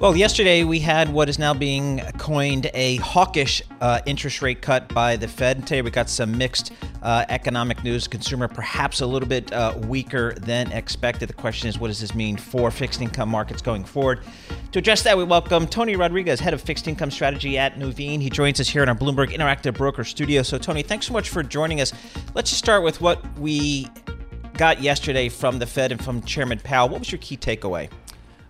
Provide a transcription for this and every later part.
Well, yesterday we had what is now being coined a hawkish uh, interest rate cut by the Fed. Today we got some mixed uh, economic news. Consumer perhaps a little bit uh, weaker than expected. The question is, what does this mean for fixed income markets going forward? To address that, we welcome Tony Rodriguez, head of fixed income strategy at Nuveen. He joins us here in our Bloomberg Interactive Broker studio. So, Tony, thanks so much for joining us. Let's just start with what we got yesterday from the Fed and from Chairman Powell. What was your key takeaway?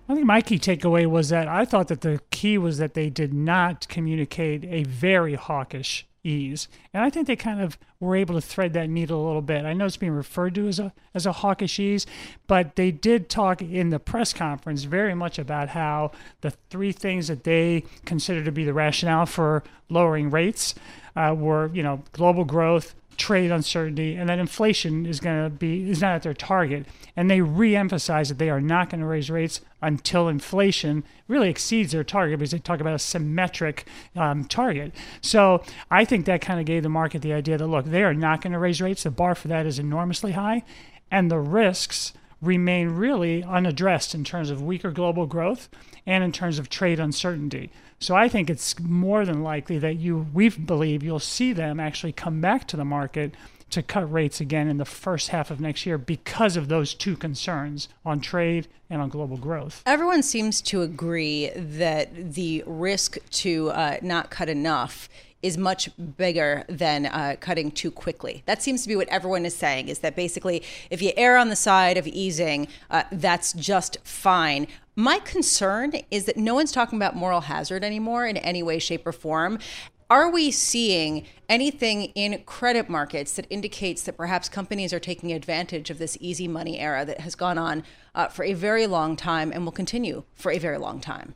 I think my key takeaway was that I thought that the key was that they did not communicate a very hawkish ease. And I think they kind of were able to thread that needle a little bit. I know it's being referred to as a as a hawkish ease, but they did talk in the press conference very much about how the three things that they consider to be the rationale for lowering rates uh, were, you know, global growth, trade uncertainty and that inflation is going to be is not at their target. And they re-emphasize that they are not going to raise rates until inflation really exceeds their target because they talk about a symmetric um, target. So i think that kind of gave the market the idea that look they are not going to raise rates. The bar for that is enormously high and the risks remain really unaddressed in terms of weaker global growth and in terms of trade uncertainty. So I think it's more than likely that you we believe you'll see them actually come back to the market to cut rates again in the first half of next year because of those two concerns on trade and on global growth. Everyone seems to agree that the risk to uh, not cut enough is much bigger than uh, cutting too quickly. That seems to be what everyone is saying is that basically, if you err on the side of easing, uh, that's just fine. My concern is that no one's talking about moral hazard anymore in any way, shape, or form. Are we seeing anything in credit markets that indicates that perhaps companies are taking advantage of this easy money era that has gone on uh, for a very long time and will continue for a very long time?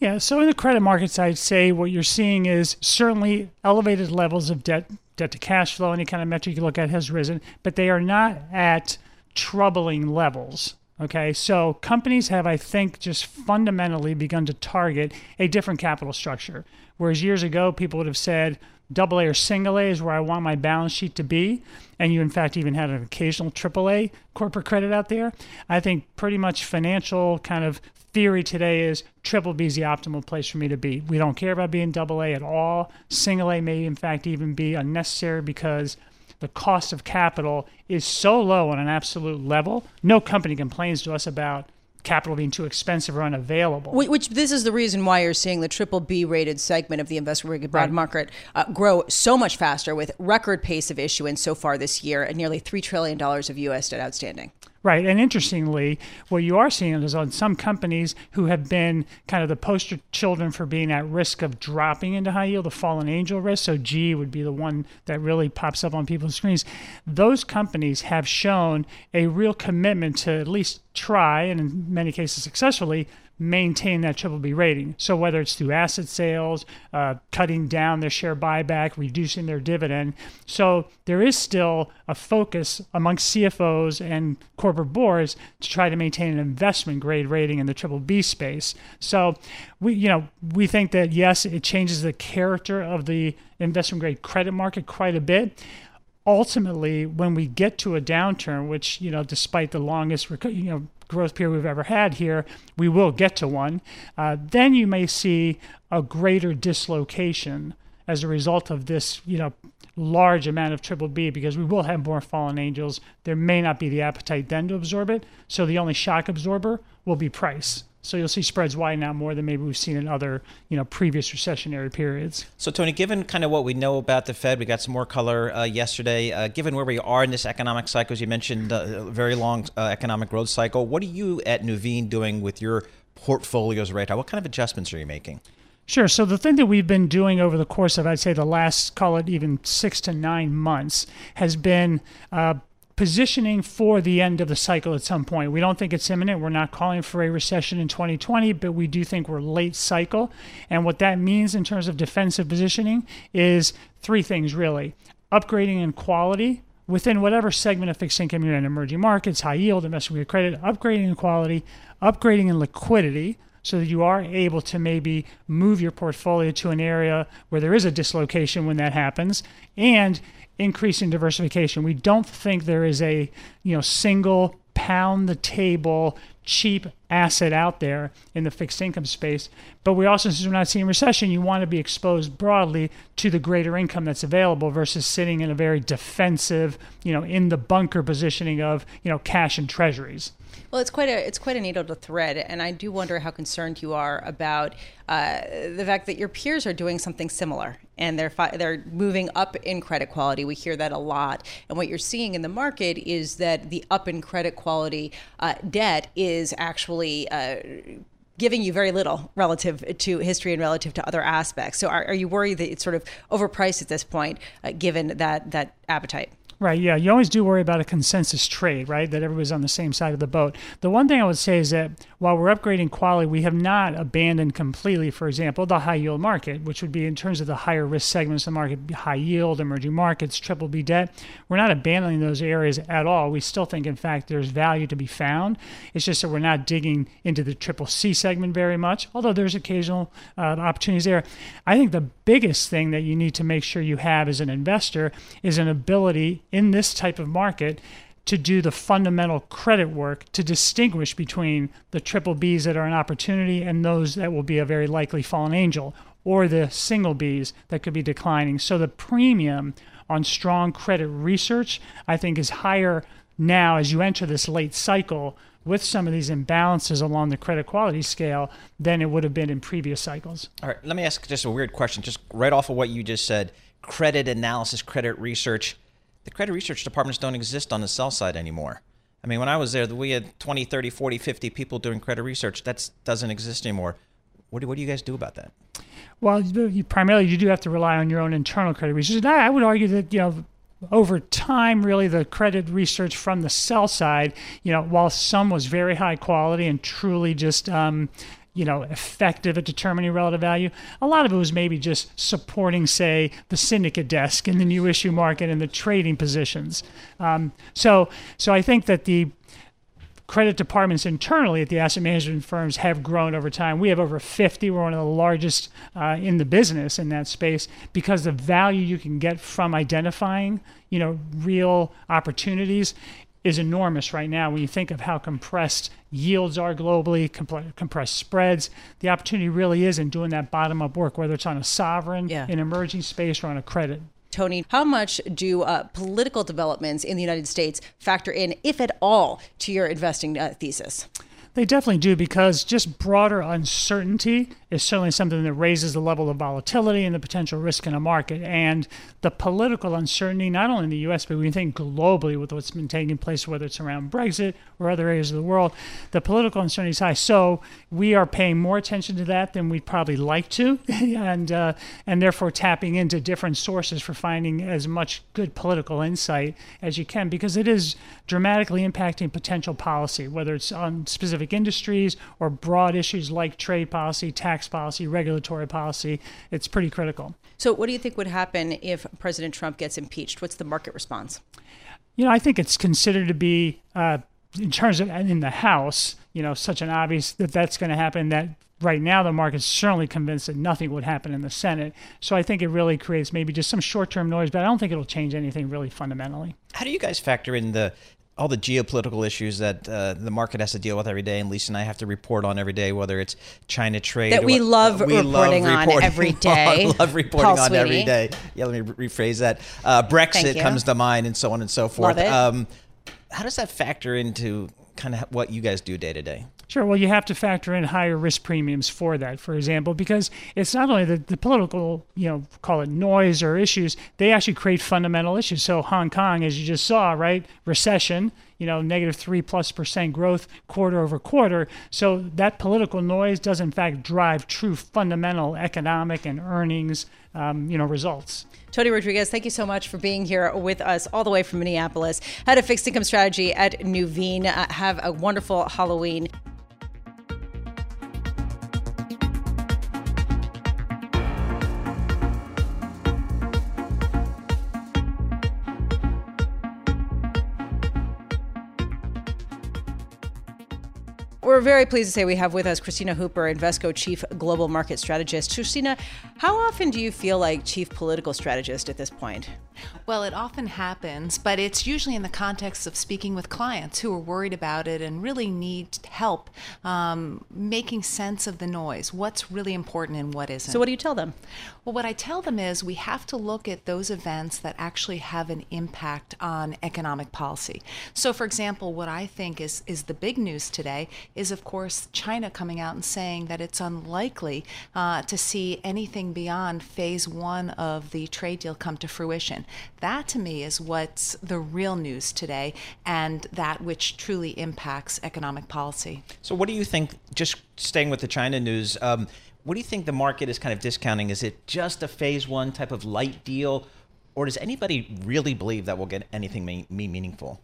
Yeah, so in the credit markets, I'd say what you're seeing is certainly elevated levels of debt, debt to cash flow, any kind of metric you look at has risen, but they are not at troubling levels. Okay, so companies have, I think, just fundamentally begun to target a different capital structure. Whereas years ago, people would have said, double A or single A is where I want my balance sheet to be. And you, in fact, even had an occasional triple A corporate credit out there. I think pretty much financial kind of theory today is triple B is the optimal place for me to be. We don't care about being double A at all. Single A may, in fact, even be unnecessary because the cost of capital is so low on an absolute level. No company complains to us about capital being too expensive or unavailable. Which this is the reason why you're seeing the triple B rated segment of the investment right. market uh, grow so much faster with record pace of issuance so far this year and nearly $3 trillion of U.S. debt outstanding. Right. And interestingly, what you are seeing is on some companies who have been kind of the poster children for being at risk of dropping into high yield, the fallen angel risk. So GE would be the one that really pops up on people's screens. Those companies have shown a real commitment to at least try, and in many cases successfully, maintain that triple B rating. So whether it's through asset sales, uh, cutting down their share buyback, reducing their dividend, so there is still a focus amongst CFOs and corporate boards to try to maintain an investment grade rating in the triple B space. So we, you know, we think that yes, it changes the character of the investment grade credit market quite a bit ultimately, when we get to a downturn, which you know, despite the longest you know growth period we've ever had here, we will get to one. Uh, then you may see a greater dislocation as a result of this, you know, large amount of triple B because we will have more fallen angels. There may not be the appetite then to absorb it. So the only shock absorber will be price. So you'll see spreads widen out more than maybe we've seen in other, you know, previous recessionary periods. So Tony, given kind of what we know about the Fed, we got some more color uh, yesterday. Uh, given where we are in this economic cycle, as you mentioned, uh, a very long uh, economic growth cycle, what are you at Nuveen doing with your portfolios right now? What kind of adjustments are you making? Sure. So the thing that we've been doing over the course of, I'd say, the last, call it even six to nine months, has been uh, positioning for the end of the cycle at some point. We don't think it's imminent. We're not calling for a recession in 2020, but we do think we're late cycle. And what that means in terms of defensive positioning is three things really upgrading in quality within whatever segment of fixed income you're in, emerging markets, high yield, investment credit, upgrading in quality, upgrading in liquidity, so that you are able to maybe move your portfolio to an area where there is a dislocation when that happens, and increasing diversification. We don't think there is a you know single pound the table cheap asset out there in the fixed income space. But we also, since we're not seeing recession, you want to be exposed broadly to the greater income that's available versus sitting in a very defensive, you know, in the bunker positioning of, you know, cash and treasuries. Well, it's quite a it's quite a needle to thread, and I do wonder how concerned you are about uh, the fact that your peers are doing something similar, and they're fi- they're moving up in credit quality. We hear that a lot, and what you're seeing in the market is that the up in credit quality uh, debt is actually. Uh, giving you very little relative to history and relative to other aspects. So, are, are you worried that it's sort of overpriced at this point, uh, given that that appetite? Right. Yeah. You always do worry about a consensus trade, right? That everybody's on the same side of the boat. The one thing I would say is that while we're upgrading quality, we have not abandoned completely, for example, the high yield market, which would be in terms of the higher risk segments of the market, high yield, emerging markets, triple B debt. We're not abandoning those areas at all. We still think, in fact, there's value to be found. It's just that we're not digging into the triple C segment very much, although there's occasional uh, opportunities there. I think the biggest thing that you need to make sure you have as an investor is an ability in this type of market to do the fundamental credit work to distinguish between the triple Bs that are an opportunity and those that will be a very likely fallen angel, or the single Bs that could be declining. So the premium on strong credit research, I think, is higher now as you enter this late cycle with some of these imbalances along the credit quality scale than it would have been in previous cycles. All right, let me ask just a weird question, just right off of what you just said credit analysis, credit research the credit research departments don't exist on the sell side anymore. I mean, when I was there, we had 20, 30, 40, 50 people doing credit research. That doesn't exist anymore. What do, what do you guys do about that? Well, you, primarily you do have to rely on your own internal credit research. I would argue that you know over time, really, the credit research from the sell side, you know, while some was very high quality and truly just um, you know, effective at determining relative value. A lot of it was maybe just supporting, say, the syndicate desk in the new issue market and the trading positions. Um, so, so I think that the credit departments internally at the asset management firms have grown over time. We have over 50. We're one of the largest uh, in the business in that space because the value you can get from identifying, you know, real opportunities is enormous right now when you think of how compressed yields are globally, comp- compressed spreads. The opportunity really is in doing that bottom up work, whether it's on a sovereign, yeah. an emerging space, or on a credit. Tony, how much do uh, political developments in the United States factor in, if at all, to your investing uh, thesis? They definitely do because just broader uncertainty is certainly something that raises the level of volatility and the potential risk in a market. And the political uncertainty, not only in the US, but we think globally with what's been taking place, whether it's around Brexit or other areas of the world, the political uncertainty is high. So we are paying more attention to that than we'd probably like to, and, uh, and therefore tapping into different sources for finding as much good political insight as you can because it is dramatically impacting potential policy, whether it's on specific industries or broad issues like trade policy, tax policy, regulatory policy. It's pretty critical. So, what do you think would happen if President Trump gets impeached? What's the market response? You know, I think it's considered to be, uh, in terms of in the House, you know, such an obvious that that's going to happen that right now the market's certainly convinced that nothing would happen in the Senate. So I think it really creates maybe just some short-term noise, but I don't think it'll change anything really fundamentally. How do you guys factor in the all the geopolitical issues that uh, the market has to deal with every day, and Lisa and I have to report on every day, whether it's China trade that we love uh, we reporting love on every day. On, love reporting Paul on Sweeney. every day. Yeah, let me rephrase that. Uh, Brexit comes to mind, and so on and so forth. Um, how does that factor into kind of what you guys do day to day? Sure. Well, you have to factor in higher risk premiums for that, for example, because it's not only the, the political, you know, call it noise or issues, they actually create fundamental issues. So, Hong Kong, as you just saw, right, recession, you know, negative three plus percent growth quarter over quarter. So, that political noise does, in fact, drive true fundamental economic and earnings, um, you know, results. Tony Rodriguez, thank you so much for being here with us all the way from Minneapolis. Head of fixed income strategy at Nuveen. Uh, have a wonderful Halloween. We're very pleased to say we have with us Kristina Hooper, Invesco Chief Global Market Strategist. Kristina, how often do you feel like Chief Political Strategist at this point? Well, it often happens, but it's usually in the context of speaking with clients who are worried about it and really need help um, making sense of the noise. What's really important and what isn't. So, what do you tell them? Well, what I tell them is we have to look at those events that actually have an impact on economic policy. So, for example, what I think is, is the big news today is, of course, China coming out and saying that it's unlikely uh, to see anything beyond phase one of the trade deal come to fruition. That, to me, is what's the real news today and that which truly impacts economic policy. So, what do you think, just staying with the China news, um, what do you think the market is kind of discounting? Is it just a phase one type of light deal, or does anybody really believe that we'll get anything me- meaningful?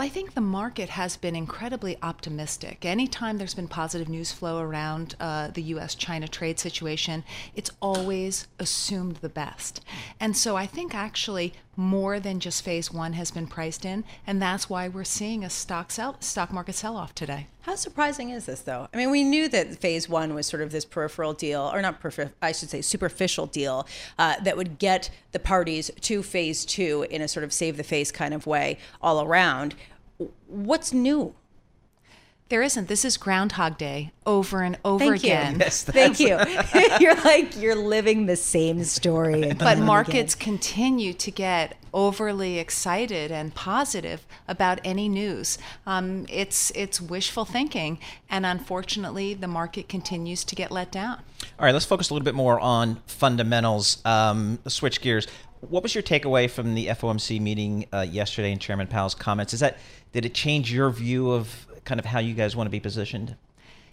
Well, I think the market has been incredibly optimistic. Anytime there's been positive news flow around uh, the US China trade situation, it's always assumed the best. And so I think actually more than just phase one has been priced in, and that's why we're seeing a stock, sell- stock market sell off today. How surprising is this, though? I mean, we knew that phase one was sort of this peripheral deal, or not peripheral, I should say superficial deal, uh, that would get the parties to phase two in a sort of save the face kind of way all around. What's new? There isn't. This is Groundhog Day over and over Thank again. You. Yes, Thank you. you're like you're living the same story. but markets again. continue to get overly excited and positive about any news. Um, it's it's wishful thinking, and unfortunately, the market continues to get let down. All right, let's focus a little bit more on fundamentals. Um, switch gears. What was your takeaway from the FOMC meeting uh, yesterday and Chairman Powell's comments? Is that did it change your view of kind of how you guys want to be positioned?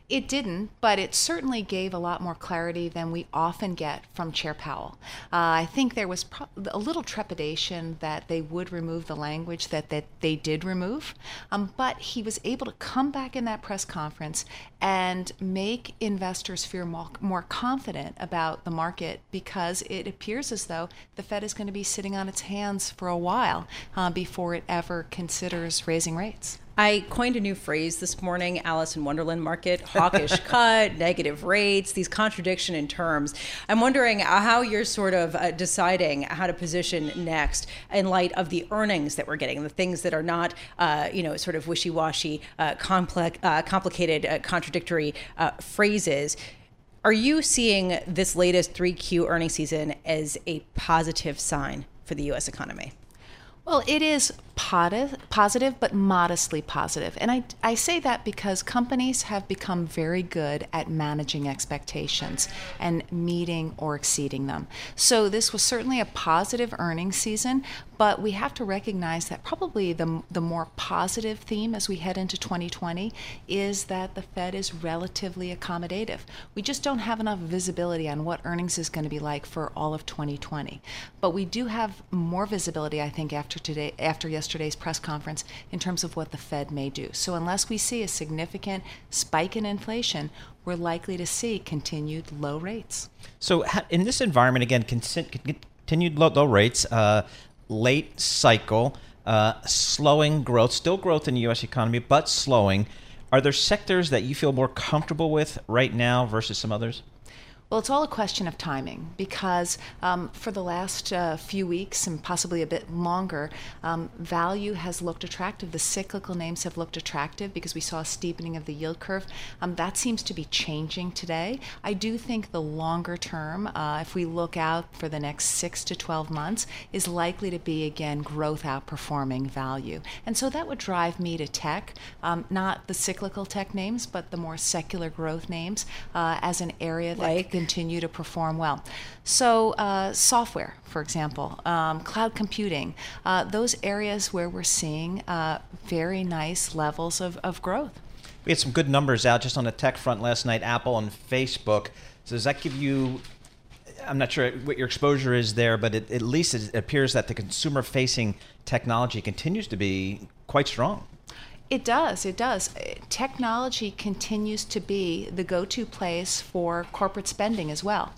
It didn't, but it certainly gave a lot more clarity than we often get from Chair Powell. Uh, I think there was pro- a little trepidation that they would remove the language that, that they did remove, um, but he was able to come back in that press conference and make investors feel more, more confident about the market because it appears as though the Fed is going to be sitting on its hands for a while uh, before it ever considers raising rates. I coined a new phrase this morning, Alice in Wonderland market, hawkish cut, negative rates, these contradiction in terms. I'm wondering how you're sort of uh, deciding how to position next in light of the earnings that we're getting, the things that are not, uh, you know, sort of wishy-washy, uh, complex, uh, complicated, uh, contradictory uh, phrases. Are you seeing this latest 3Q earnings season as a positive sign for the U.S. economy? Well, it is positive, but modestly positive. And I, I say that because companies have become very good at managing expectations and meeting or exceeding them. So this was certainly a positive earnings season, but we have to recognize that probably the, the more positive theme as we head into 2020 is that the Fed is relatively accommodative. We just don't have enough visibility on what earnings is going to be like for all of 2020. But we do have more visibility, I think, after today, after yesterday's press conference, in terms of what the Fed may do. So unless we see a significant spike in inflation, we're likely to see continued low rates. So in this environment, again, continued low, low rates. Uh, late cycle, uh, slowing growth, still growth in the U.S. economy, but slowing. Are there sectors that you feel more comfortable with right now versus some others? Well, it's all a question of timing because um, for the last uh, few weeks and possibly a bit longer, um, value has looked attractive. The cyclical names have looked attractive because we saw a steepening of the yield curve. Um, that seems to be changing today. I do think the longer term, uh, if we look out for the next six to 12 months, is likely to be again growth outperforming value. And so that would drive me to tech, um, not the cyclical tech names, but the more secular growth names uh, as an area that. Like? Continue to perform well. So, uh, software, for example, um, cloud computing, uh, those areas where we're seeing uh, very nice levels of, of growth. We had some good numbers out just on the tech front last night Apple and Facebook. So, does that give you I'm not sure what your exposure is there, but it, at least it appears that the consumer facing technology continues to be quite strong. It does. It does. Technology continues to be the go to place for corporate spending as well.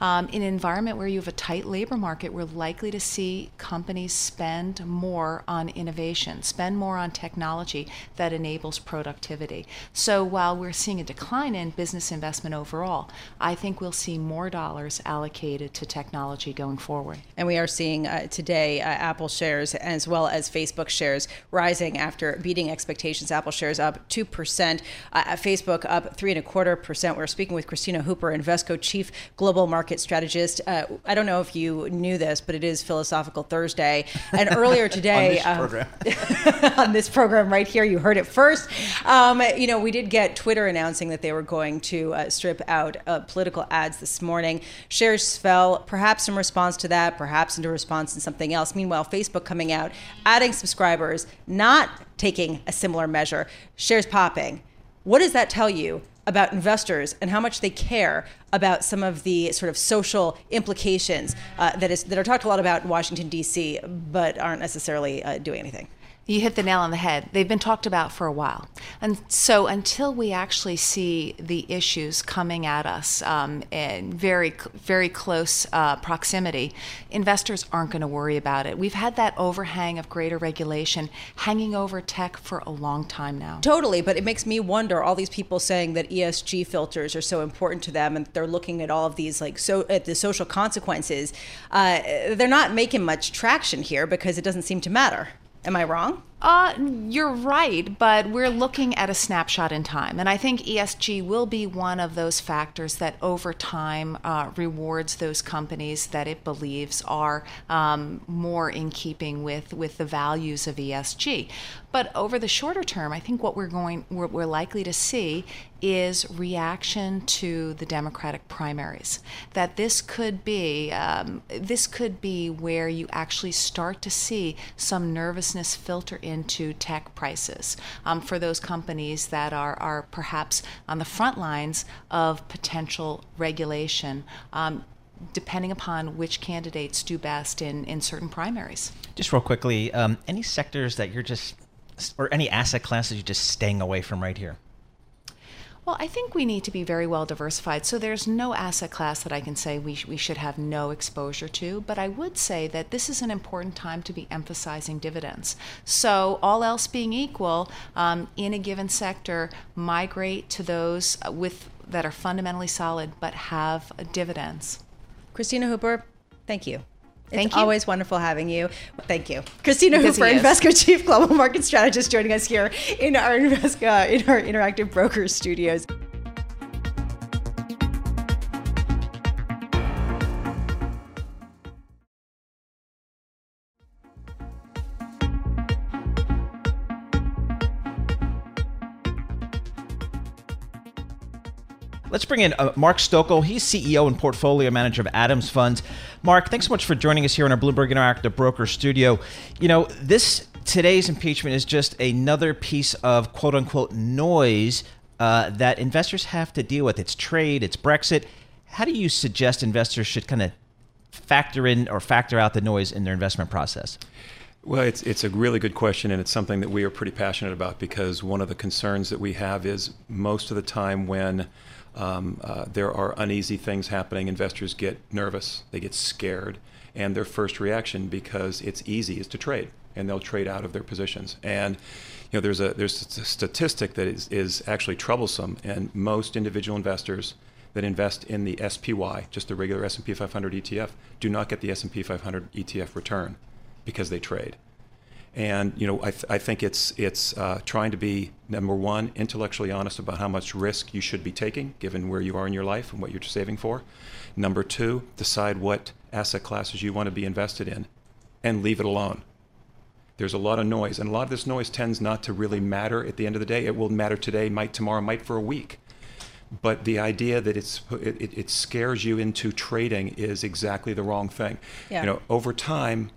Um, in an environment where you have a tight labor market, we're likely to see companies spend more on innovation, spend more on technology that enables productivity. So while we're seeing a decline in business investment overall, I think we'll see more dollars allocated to technology going forward. And we are seeing uh, today uh, Apple shares as well as Facebook shares rising after beating expectations. Apple shares up 2%, uh, Facebook up three and a quarter percent. We're speaking with Kristina Hooper, Invesco Chief Global Market Strategist. Uh, I don't know if you knew this, but it is Philosophical Thursday. And earlier today, on, this um, on this program right here, you heard it first. Um, you know, we did get Twitter announcing that they were going to uh, strip out uh, political ads this morning. Shares fell, perhaps in response to that, perhaps in response to something else. Meanwhile, Facebook coming out, adding subscribers, not taking a similar measure, shares popping. What does that tell you about investors and how much they care about some of the sort of social implications uh, that is that are talked a lot about in Washington D.C., but aren't necessarily uh, doing anything? You hit the nail on the head. They've been talked about for a while. And so until we actually see the issues coming at us um, in very, very close uh, proximity, investors aren't going to worry about it. We've had that overhang of greater regulation hanging over tech for a long time now. Totally, but it makes me wonder all these people saying that ESG filters are so important to them and they're looking at all of these like so at the social consequences. Uh, they're not making much traction here because it doesn't seem to matter. Am I wrong? Uh, you're right, but we're looking at a snapshot in time. And I think ESG will be one of those factors that over time uh, rewards those companies that it believes are um, more in keeping with, with the values of ESG. But over the shorter term, I think what we're going, we're, we're likely to see is reaction to the Democratic primaries. That this could be, um, this could be where you actually start to see some nervousness filter into tech prices um, for those companies that are, are perhaps on the front lines of potential regulation. Um, depending upon which candidates do best in, in certain primaries. Just real quickly, um, any sectors that you're just, or any asset classes you're just staying away from right here? Well, I think we need to be very well diversified. So there's no asset class that I can say we, sh- we should have no exposure to. But I would say that this is an important time to be emphasizing dividends. So, all else being equal, um, in a given sector, migrate to those with that are fundamentally solid but have dividends. Kristina Hooper, thank you. Thank it's you. always wonderful having you. Thank you, Kristina Because Hooper. Invesco Chief Global Market Strategist, joining us here in our Invesco uh, in our interactive brokers studios. Let's bring in uh, Mark Stoeckle. He's CEO and portfolio manager of Adams Funds. Mark, thanks so much for joining us here in our Bloomberg Interactive Broker Studio. You know, this today's impeachment is just another piece of quote unquote noise uh, that investors have to deal with. It's trade, it's Brexit. How do you suggest investors should kind of factor in or factor out the noise in their investment process? Well, it's, it's a really good question, and it's something that we are pretty passionate about because one of the concerns that we have is most of the time when um, uh, there are uneasy things happening, investors get nervous, they get scared, and their first reaction, because it's easy, is to trade, and they'll trade out of their positions. And you know, there's a there's a statistic that is, is actually troublesome, and most individual investors that invest in the SPY, just the regular S&P 500 ETF, do not get the S&P 500 ETF return because they trade. And you know, I, th- I think it's it's uh, trying to be number one, intellectually honest about how much risk you should be taking, given where you are in your life and what you're saving for. Number two, decide what asset classes you want to be invested in, and leave it alone. There's a lot of noise, and a lot of this noise tends not to really matter at the end of the day. It will matter today, might tomorrow, might for a week. But the idea that it's it, it, scares you into trading is exactly the wrong thing. Yeah. You know, over time,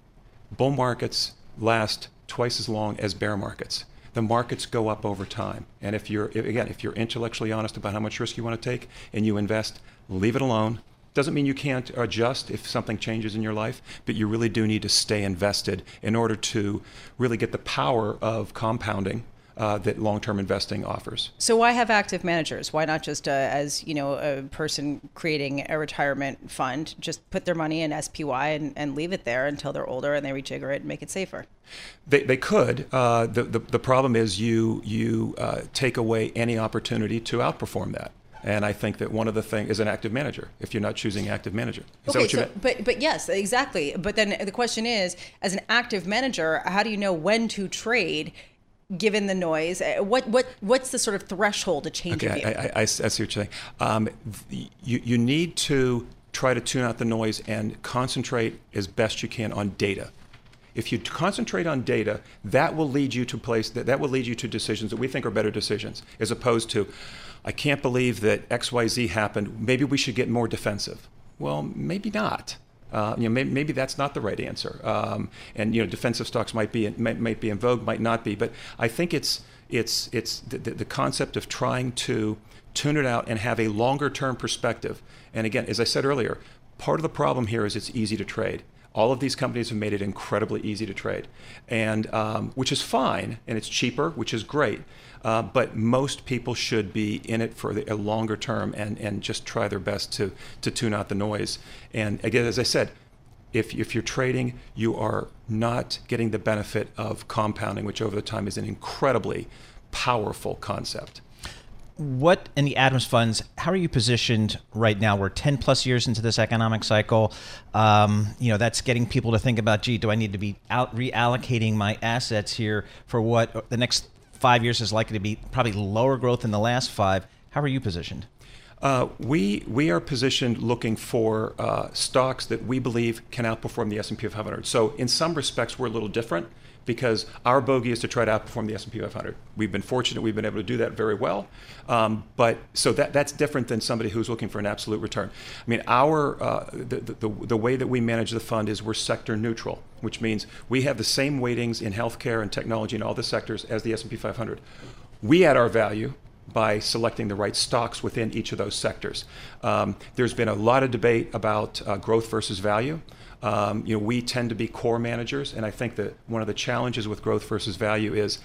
bull markets last twice as long as bear markets. The markets go up over time. And if you're, again, if you're intellectually honest about how much risk you want to take and you invest, leave it alone. Doesn't mean you can't adjust if something changes in your life, but you really do need to stay invested in order to really get the power of compounding uh, that long-term investing offers. So why have active managers? Why not just uh, as you know a person creating a retirement fund, just put their money in SPY and, and leave it there until they're older and they rejigger it and make it safer? They, they could. Uh, the, the, the problem is you you uh, take away any opportunity to outperform that. And I think that one of the things is an active manager. If you're not choosing active manager, is okay, that what you so, meant? but but yes, exactly. But then the question is, as an active manager, how do you know when to trade? Given the noise, Uh, what what what's the sort of threshold to change Okay, view? I, I, I see what you're saying. Um, you, you need to try to tune out the noise and concentrate as best you can on data. If you concentrate on data, that will lead you to place that, that will lead you to decisions that we think are better decisions, as opposed to, I can't believe that X Y Z happened. Maybe we should get more defensive. Well, maybe not. Uh, you know, maybe, maybe that's not the right answer. Um, and you know, defensive stocks might be might, be in vogue, might not be. But I think it's it's it's the, the concept of trying to tune it out and have a longer term perspective. And again, as I said earlier, part of the problem here is it's easy to trade. All of these companies have made it incredibly easy to trade, and um, which is fine, and it's cheaper, which is great. Uh, but most people should be in it for the, a longer term and, and just try their best to, to tune out the noise. And again, as I said, if, if you're trading, you are not getting the benefit of compounding, which over the time is an incredibly powerful concept. What in the Adams funds? How are you positioned right now? We're ten plus years into this economic cycle. Um, you know that's getting people to think about, gee, do I need to be out reallocating my assets here for what the next five years is likely to be probably lower growth than the last five? How are you positioned? Uh, we we are positioned looking for uh, stocks that we believe can outperform the S&P 500. So in some respects, we're a little different because our bogey is to try to outperform the S&P 500. We've been fortunate; we've been able to do that very well. Um, but so that that's different than somebody who's looking for an absolute return. I mean, our uh, the, the the way that we manage the fund is we're sector neutral, which means we have the same weightings in healthcare and technology and all the sectors as the S&P 500. We add our value by selecting the right stocks within each of those sectors. Um, there's been a lot of debate about uh, growth versus value. Um, you know, we tend to be core managers, and I think that one of the challenges with growth versus value is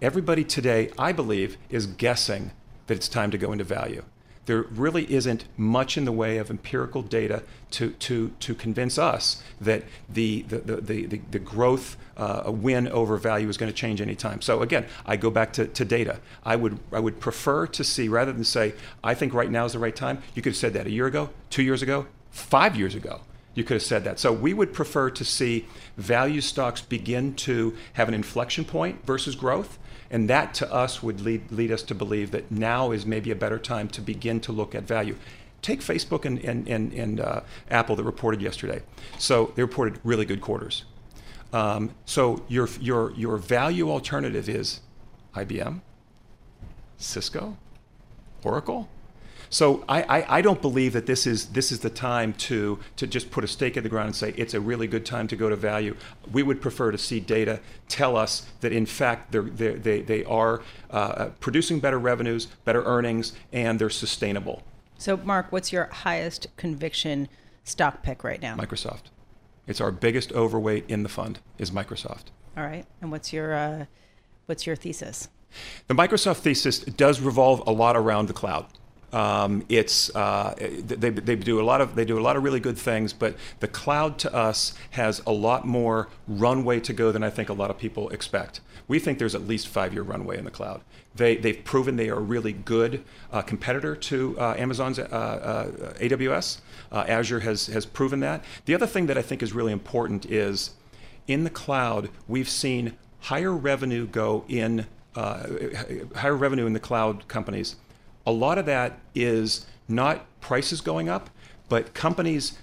everybody today, I believe, is guessing that it's time to go into value. There really isn't much in the way of empirical data to, to, to convince us that the, the, the, the, the growth uh, win over value is going to change anytime. So again, I go back to, to data. I would, I would prefer to see, rather than say, I think right now is the right time, you could have said that a year ago, two years ago, five years ago. You could have said that. So we would prefer to see value stocks begin to have an inflection point versus growth. And that to us would lead, lead us to believe that now is maybe a better time to begin to look at value. Take Facebook and, and, and, and uh, Apple that reported yesterday. So they reported really good quarters. Um, so your, your, your value alternative is IBM, Cisco, Oracle. So I, I, I, don't believe that this is this is the time to to just put a stake in the ground and say it's a really good time to go to value. We would prefer to see data tell us that in fact they're, they're, they they are uh, producing better revenues, better earnings, and they're sustainable. So, Mark, what's your highest conviction stock pick right now? Microsoft. It's our biggest overweight in the fund is Microsoft. All right, and what's your uh, what's your thesis? The Microsoft thesis does revolve a lot around the cloud. Um, it's uh, they, they do a lot of they do a lot of really good things, but the cloud to us has a lot more runway to go than I think a lot of people expect. We think there's at least five year runway in the cloud. They they've proven they are a really good uh, competitor to uh, Amazon's uh, AWS. Uh, Azure has has proven that. The other thing that I think is really important is in the cloud we've seen higher revenue go in uh, higher revenue in the cloud companies a lot of that is not prices going up, but companies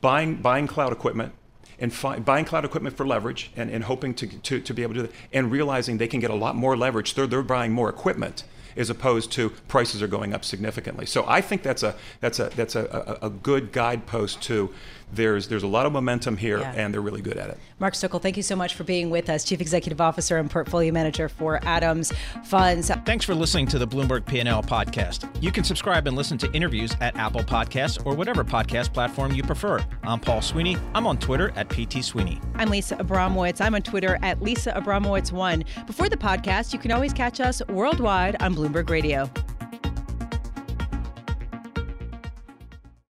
buying buying cloud equipment and fi- buying cloud equipment for leverage and, and hoping to, to, to be able to do that and realizing they can get a lot more leverage. They're, they're buying more equipment as opposed to prices are going up significantly. So I think that's a that's a that's a, a, a good guidepost to there's there's a lot of momentum here Yeah. and they're really good at it. Mark Stoeckle, thank you so much for being with us, Chief Executive Officer and Portfolio Manager for Adams Funds. Thanks for listening to the Bloomberg P&L podcast. You can subscribe and listen to interviews at Apple Podcasts or whatever podcast platform you prefer. I'm Paul Sweeney. I'm on Twitter at PT Sweeney. I'm Lisa Abramowicz. I'm on Twitter at Lisa Abramowicz1. Before the podcast, you can always catch us worldwide on Bloomberg Radio.